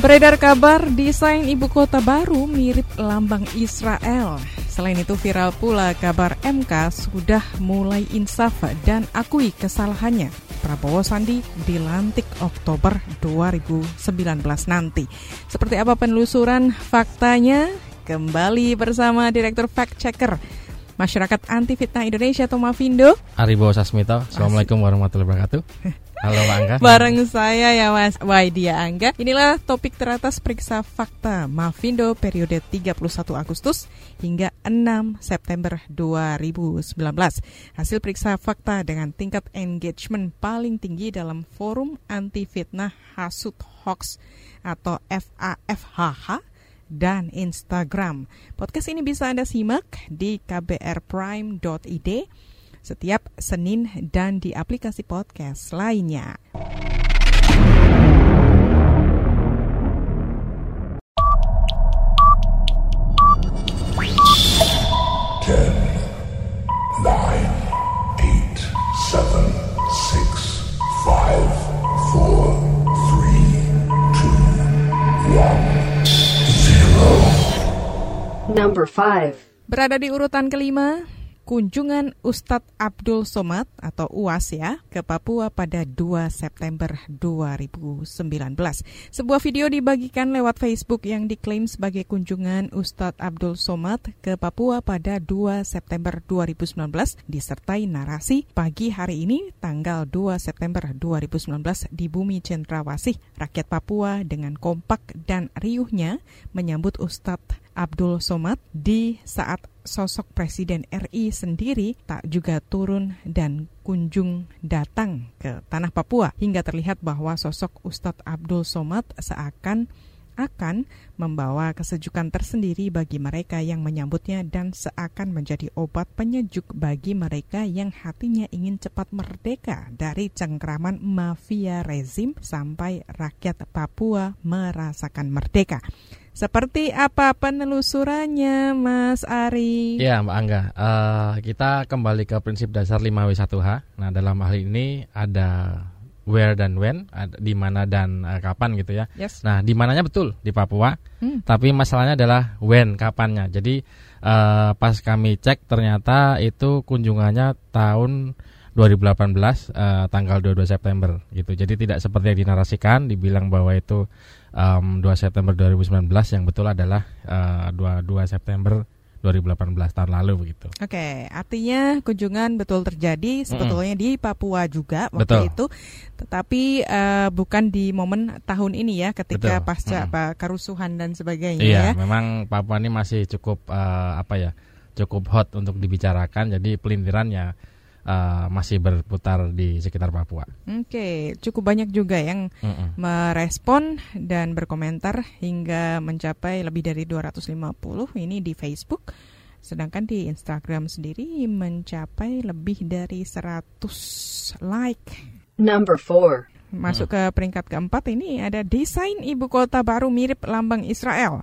Beredar kabar desain ibu kota baru mirip lambang Israel. Selain itu viral pula kabar MK sudah mulai insaf dan akui kesalahannya. Prabowo Sandi dilantik Oktober 2019 nanti. Seperti apa penelusuran faktanya? Kembali bersama Direktur Fact Checker Masyarakat Anti Fitnah Indonesia Tomavindo. Aribo Sasmito. Assalamualaikum warahmatullahi wabarakatuh. Halo Angga. Bareng saya ya Mas Waidia Angga. Inilah topik teratas periksa fakta Mavindo periode 31 Agustus hingga 6 September 2019. Hasil periksa fakta dengan tingkat engagement paling tinggi dalam forum anti fitnah hasut hoax atau FAFHH dan Instagram. Podcast ini bisa Anda simak di kbrprime.id setiap Senin dan di aplikasi podcast lainnya. Ten, nine, eight, seven, six, five, four, three, two, one, zero. Number 5. Berada di urutan kelima, kunjungan Ustadz Abdul Somad atau UAS ya ke Papua pada 2 September 2019. Sebuah video dibagikan lewat Facebook yang diklaim sebagai kunjungan Ustadz Abdul Somad ke Papua pada 2 September 2019 disertai narasi pagi hari ini tanggal 2 September 2019 di bumi Cendrawasih rakyat Papua dengan kompak dan riuhnya menyambut Ustadz Abdul Somad di saat sosok Presiden RI sendiri tak juga turun dan kunjung datang ke tanah Papua hingga terlihat bahwa sosok Ustadz Abdul Somad seakan akan membawa kesejukan tersendiri bagi mereka yang menyambutnya dan seakan menjadi obat penyejuk bagi mereka yang hatinya ingin cepat merdeka dari cengkraman mafia rezim sampai rakyat Papua merasakan merdeka. Seperti apa penelusurannya, Mas Ari? Ya Mbak Angga, Eh, kita kembali ke prinsip dasar 5W1H. Nah dalam hal ini ada where dan when, ada di mana dan eh, kapan gitu ya. Yes. Nah di mananya betul di Papua, Hmm. tapi masalahnya adalah when, kapannya. Jadi eh, pas kami cek ternyata itu kunjungannya tahun 2018 eh, tanggal 22 September gitu. Jadi tidak seperti yang dinarasikan, dibilang bahwa itu em, 2 September 2019 yang betul adalah eh, 22 September 2018 tahun lalu begitu. Oke, artinya kunjungan betul terjadi sebetulnya di Papua juga waktu Betul. itu, tetapi eh, bukan di momen tahun ini ya, ketika Betul. pasca Mm. apa, kerusuhan dan sebagainya Iya, ya. memang Papua ini masih cukup eh, apa ya? cukup hot untuk dibicarakan. Jadi pelintirannya eh, masih berputar di sekitar Papua. Oke, cukup banyak juga yang Mm-mm. merespon dan berkomentar hingga mencapai lebih dari 250 ini di Facebook. Sedangkan di Instagram sendiri mencapai lebih dari 100 like. Number 4. Masuk ke peringkat keempat ini ada desain ibu kota baru mirip lambang Israel.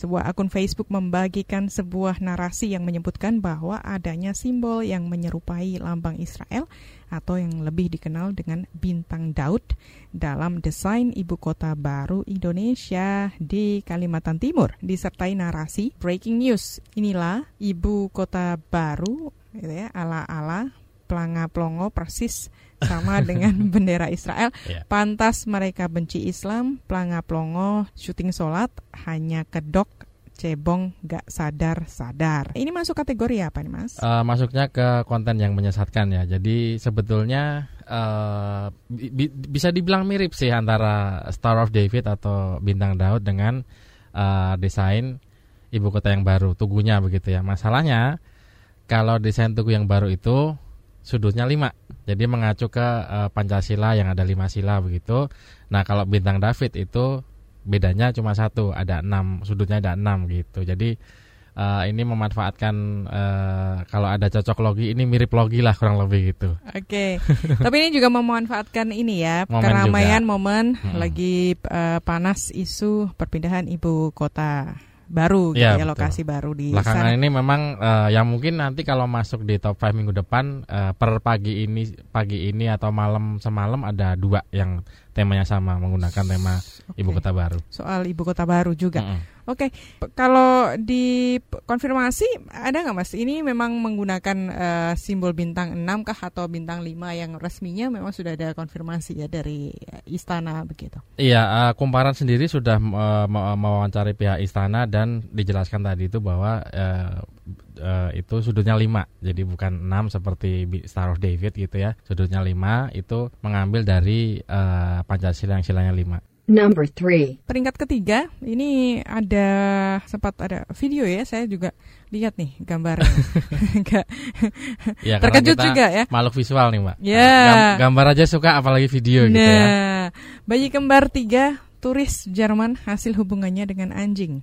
Sebuah akun Facebook membagikan sebuah narasi yang menyebutkan bahwa adanya simbol yang menyerupai lambang Israel atau yang lebih dikenal dengan bintang Daud dalam desain ibu kota baru Indonesia di Kalimantan Timur disertai narasi breaking news. Inilah ibu kota baru gitu ya ala-ala pelanga-plongo persis sama dengan bendera Israel. Iya. Pantas mereka benci Islam, pelanga-plongo, syuting sholat, hanya kedok, cebong, gak sadar-sadar. Ini masuk kategori apa nih mas? Eh, masuknya ke konten yang menyesatkan ya. Jadi sebetulnya eh, bi- bi- bisa dibilang mirip sih antara Star of David atau Bintang Daud dengan eh, desain ibu kota yang baru, tugunya begitu ya. Masalahnya kalau desain tugu yang baru itu sudutnya lima, jadi mengacu ke eh, Pancasila yang ada lima sila begitu. Nah kalau Bintang David itu bedanya cuma satu, ada enam sudutnya ada enam gitu. Jadi eh, ini memanfaatkan eh, kalau ada cocok logi ini mirip logi lah kurang lebih gitu. Oke, tapi ini juga memanfaatkan ini ya Momen keramaian juga. momen Mm-mm. lagi eh, panas isu perpindahan ibu kota baru gitu Iya, ya, betul. lokasi baru di Belakangan sana. ini memang eh, yang mungkin nanti kalau masuk di top 5 minggu depan eh, per pagi ini pagi ini atau malam semalam ada dua yang temanya sama menggunakan tema ibu Oke. kota baru. Soal ibu kota baru juga. Mm-mm. Oke, P- kalau di p- konfirmasi ada nggak mas? Ini memang menggunakan eh, simbol bintang 6 kah atau bintang 5 yang resminya memang sudah ada konfirmasi ya dari eh, istana begitu. Iya, eh, kumparan sendiri sudah me- mewawancari pihak istana dan dijelaskan tadi itu bahwa eh, eh, itu sudutnya 5 jadi bukan 6 seperti Star of David gitu ya. Sudutnya 5 itu mengambil dari eh, Pancasila yang silanya 5. Number 3. Peringkat ketiga ini ada sempat ada video ya saya juga lihat nih gambarnya. Nggak- Ya, karena Terkejut kita juga ya. Makhluk visual nih, Mbak. Ya. Gam- gambar aja suka apalagi video gitu ya. Nah, bayi kembar tiga turis Jerman hasil hubungannya dengan anjing.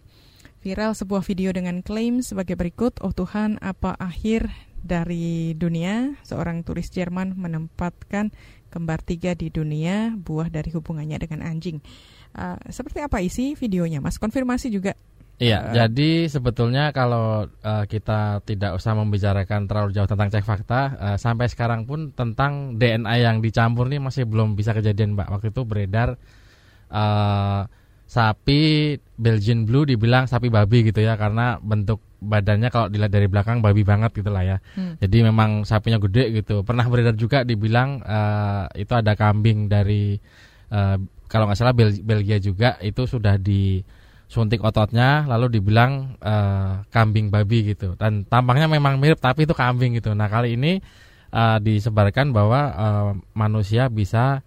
Viral sebuah video dengan klaim sebagai berikut, oh Tuhan apa akhir dari dunia? Seorang turis Jerman menempatkan kembar tiga di dunia buah dari hubungannya dengan anjing. Ah, seperti apa isi videonya, Mas? Konfirmasi juga. Iya, Eh. jadi sebetulnya kalau eh, kita tidak usah membicarakan terlalu jauh tentang cek fakta, eh, sampai sekarang pun tentang DNA yang dicampur nih masih belum bisa kejadian, Mbak. Waktu itu beredar eh, sapi Belgian Blue dibilang sapi babi gitu ya, karena bentuk badannya kalau dilihat dari belakang babi banget gitu lah ya. Hmm. Jadi memang sapinya gede gitu. Pernah beredar juga dibilang eh, itu ada kambing dari eh, kalau nggak salah Bel- Belgia juga itu sudah disuntik ototnya lalu dibilang eh, kambing babi gitu. Dan tampaknya memang mirip tapi itu kambing gitu. Nah kali ini eh, disebarkan bahwa eh, manusia bisa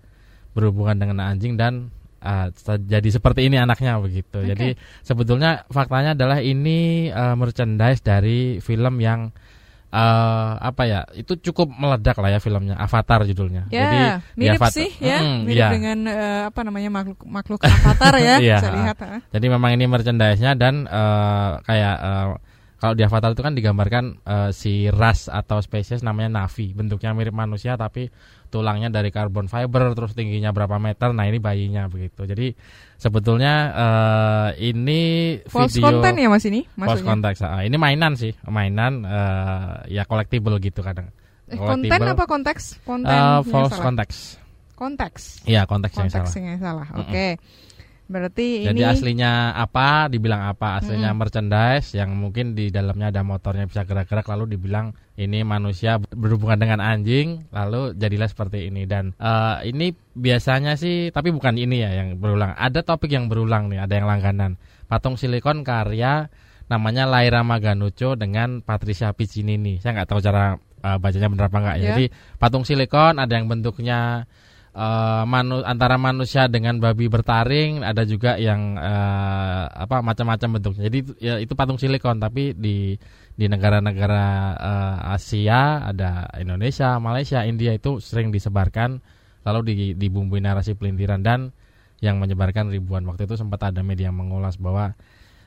berhubungan dengan anjing dan eh, se- jadi seperti ini anaknya begitu. Oke. Jadi sebetulnya faktanya adalah ini eh, merchandise dari film yang eh apa ya itu cukup meledak lah ya filmnya Avatar judulnya. Ya, Jadi di mirip Avatar- sih ya, Mm, mirip iya. dengan eh, apa namanya makhluk makhluk avatar ya, Iya. saya lihat. ah. Jadi memang ini merchandise-nya dan eh, kayak eh, kalau di Avatar itu kan digambarkan eh, si ras atau spesies namanya Navi, bentuknya mirip manusia tapi tulangnya dari carbon fiber terus tingginya berapa meter. Nah, ini bayinya begitu. Jadi sebetulnya eh, ini False video content ya Mas ini false maksudnya. context. Ah, ini mainan sih, mainan eh, ya collectible gitu kadang. Eh, konten apa konteks? Konten yang false salah. context. Konteks. Konteks yang Konteks salah. yang salah. Mm-mm. Oke. Berarti Jadi ini aslinya apa, dibilang apa? Aslinya Mm-mm. merchandise yang mungkin di dalamnya ada motornya bisa gerak-gerak lalu dibilang ini manusia berhubungan dengan anjing lalu jadilah seperti ini dan eh, ini biasanya sih tapi bukan ini ya yang berulang. Ada topik yang berulang nih, ada yang langganan. Patung silikon karya namanya Laira Maganucho dengan Patricia Piccinini. Saya nggak tahu cara eh, bacanya benar apa enggak ya. Ya. Jadi patung silikon ada yang bentuknya eh, manu, antara manusia dengan babi bertaring, ada juga yang eh, apa macam-macam bentuknya. Jadi ya, itu patung silikon, tapi di di negara-negara eh, Asia ada Indonesia, Malaysia, India itu sering disebarkan, lalu di, dibumbui narasi pelintiran dan yang menyebarkan ribuan. Waktu itu sempat ada media mengulas bahwa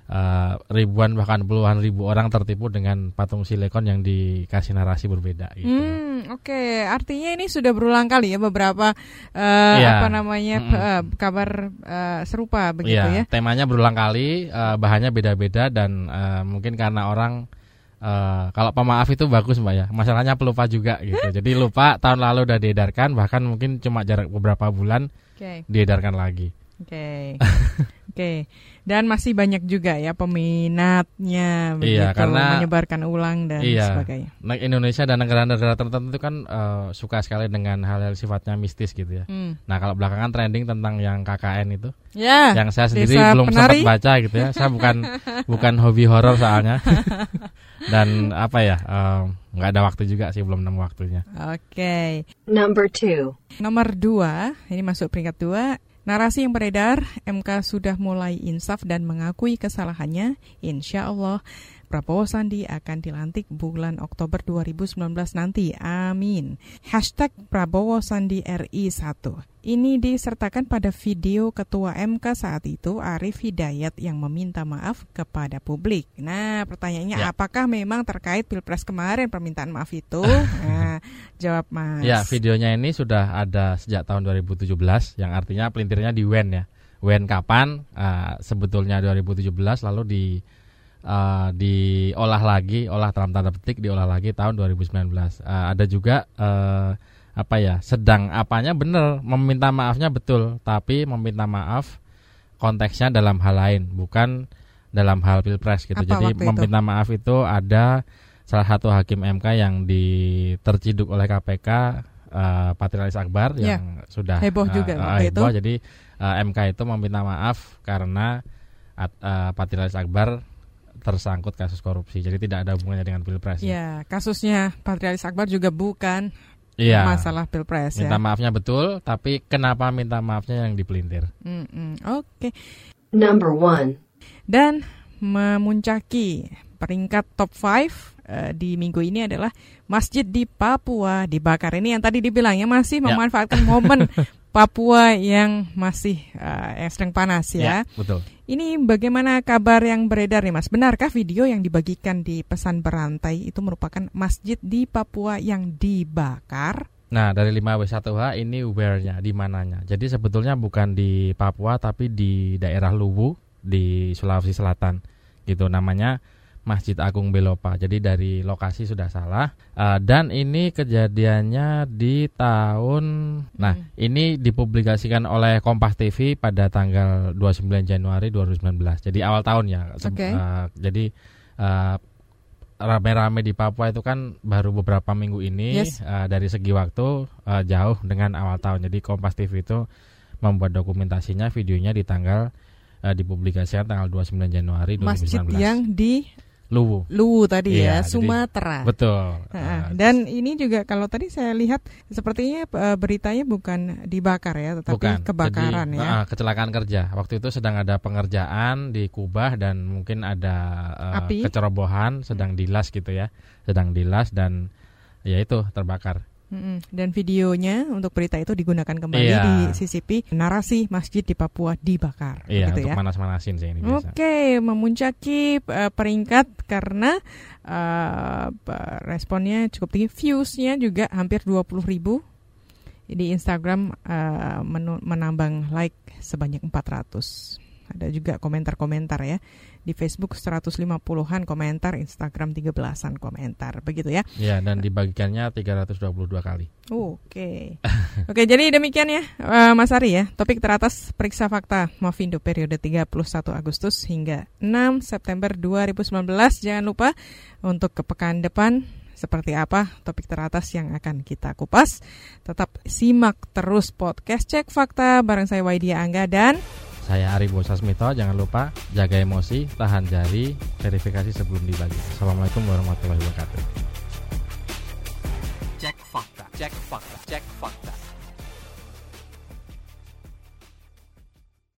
eh, ribuan bahkan puluhan ribu orang tertipu dengan patung silikon yang dikasih narasi berbeda. Gitu. Hmm, oke. Artinya ini sudah berulang kali ya beberapa eh, Iya. apa namanya Mm-mm. eh, kabar eh, serupa begitu Iya, ya. temanya berulang kali, eh, bahannya beda-beda dan eh, mungkin karena orang eh, kalau pemaaf itu bagus mbak ya, masalahnya pelupa juga gitu. Jadi lupa tahun lalu udah diedarkan, bahkan mungkin cuma jarak beberapa bulan Oke. diedarkan lagi. Oke. Oke. Dan masih banyak juga ya peminatnya begitu Iya, karena- menyebarkan ulang dan Iya. sebagainya. Nah, Indonesia dan negara-negara tertentu itu kan eh, suka sekali dengan hal-hal sifatnya mistis gitu ya. Hmm. Nah kalau belakangan trending tentang yang KKN itu, Ya. yang saya sendiri Desa belum Penari. sempat baca gitu ya. Saya bukan bukan hobi horor soalnya. Dan apa ya, eh, nggak ada waktu juga sih, belum nemu waktunya. Oke. Number 2. Nomor dua, ini masuk peringkat dua. Narasi yang beredar, MK sudah mulai insaf dan mengakui kesalahannya. Insya Allah, Prabowo Sandi akan dilantik bulan Oktober 2019 nanti. Amin. Hashtag Prabowo Sandi RI 1. Ini disertakan pada video Ketua MK saat itu, Arif Hidayat, yang meminta maaf kepada publik. Nah, pertanyaannya Ya. apakah memang terkait Pilpres kemarin permintaan maaf itu? Nah, jawab Mas. Ya, videonya ini sudah ada sejak tahun 2017, yang artinya pelintirnya di WEN ya. WEN kapan? Ah, sebetulnya 2017, lalu di uh, diolah lagi, olah dalam tanda petik diolah lagi tahun 2019. Uh, ada juga uh, apa ya, sedang apanya benar, meminta maafnya betul, tapi meminta maaf konteksnya dalam hal lain, bukan dalam hal pilpres gitu. Apa Jadi waktu itu? meminta maaf itu ada salah satu hakim MK yang diterciduk oleh KPK uh, Patrialis Akbar Ya. yang sudah Heboh uh, juga uh, heboh. itu. Jadi uh, MK itu meminta maaf karena uh, Patrialis Akbar tersangkut kasus korupsi. Jadi tidak ada hubungannya dengan pilpres. Ya, kasusnya Patrialis Akbar juga bukan Iya. masalah pilpres Minta ya. maafnya betul, tapi kenapa minta maafnya yang dipelintir? Mm-mm, Oke. Number 1. Dan memuncaki peringkat top 5 di minggu ini adalah masjid di Papua dibakar. Ini yang tadi dibilangnya masih Ya. memanfaatkan momen Papua yang masih eh, yang sedang panas ya. betul. Ini bagaimana kabar yang beredar nih Mas? Benarkah video yang dibagikan di pesan berantai itu merupakan masjid di Papua yang dibakar? Nah, dari 5W1H ini where-nya, di mananya. Jadi sebetulnya bukan di Papua tapi di daerah Luwu di Sulawesi Selatan. Gitu namanya Masjid Agung Belopa. Jadi dari lokasi sudah salah. Eh, dan ini kejadiannya di tahun Nah, Hmm. ini dipublikasikan oleh Kompas TV pada tanggal 29 Januari 2019. Jadi awal tahun ya. Se- Oke. eh, jadi eh, rame-rame di Papua itu kan baru beberapa minggu ini Yes. eh, dari segi waktu eh, jauh dengan awal tahun. Jadi Kompas TV itu membuat dokumentasinya, videonya di tanggal eh, dipublikasikan tanggal 29 Januari 2019. Masjid yang di Luwu. Luwu tadi Iya, ya, jadi- Sumatera. Betul. Nah, dan ini juga kalau tadi saya lihat sepertinya eh, beritanya bukan dibakar ya, tetapi Bukan. kebakaran Jadi, ya. ah, kecelakaan kerja. Waktu itu sedang ada pengerjaan di Kubah dan mungkin ada eh, Api. kecerobohan, sedang dilas gitu ya, sedang dilas dan ya itu terbakar. Mm-mm. Dan videonya untuk berita itu digunakan kembali Iya. di CCP narasi masjid di Papua dibakar. Iya, gitu untuk ya. manas-manasin sih ini biasa. Oke, memuncaki eh, peringkat karena pe- responnya cukup tinggi, viewsnya juga hampir 20 ribu. Di Instagram menu- menambang like sebanyak 400. Ada juga komentar-komentar ya. Di Facebook 150-an komentar, Instagram 13-an komentar. Begitu ya. Iya, dan dibagikannya 322 kali. Oke. Oke, jadi demikian ya eh, Mas Ari ya. Topik teratas periksa fakta Movindo periode 31 Agustus hingga 6 September 2019. Jangan lupa untuk ke pekan depan seperti apa topik teratas yang akan kita kupas. Tetap simak terus podcast Cek Fakta bareng saya Waidia Angga dan Saya Ari Bosasmito, jangan lupa jaga emosi, tahan jari, verifikasi sebelum dibagi. Assalamualaikum warahmatullahi wabarakatuh. Cek fakta, cek fakta, cek fakta.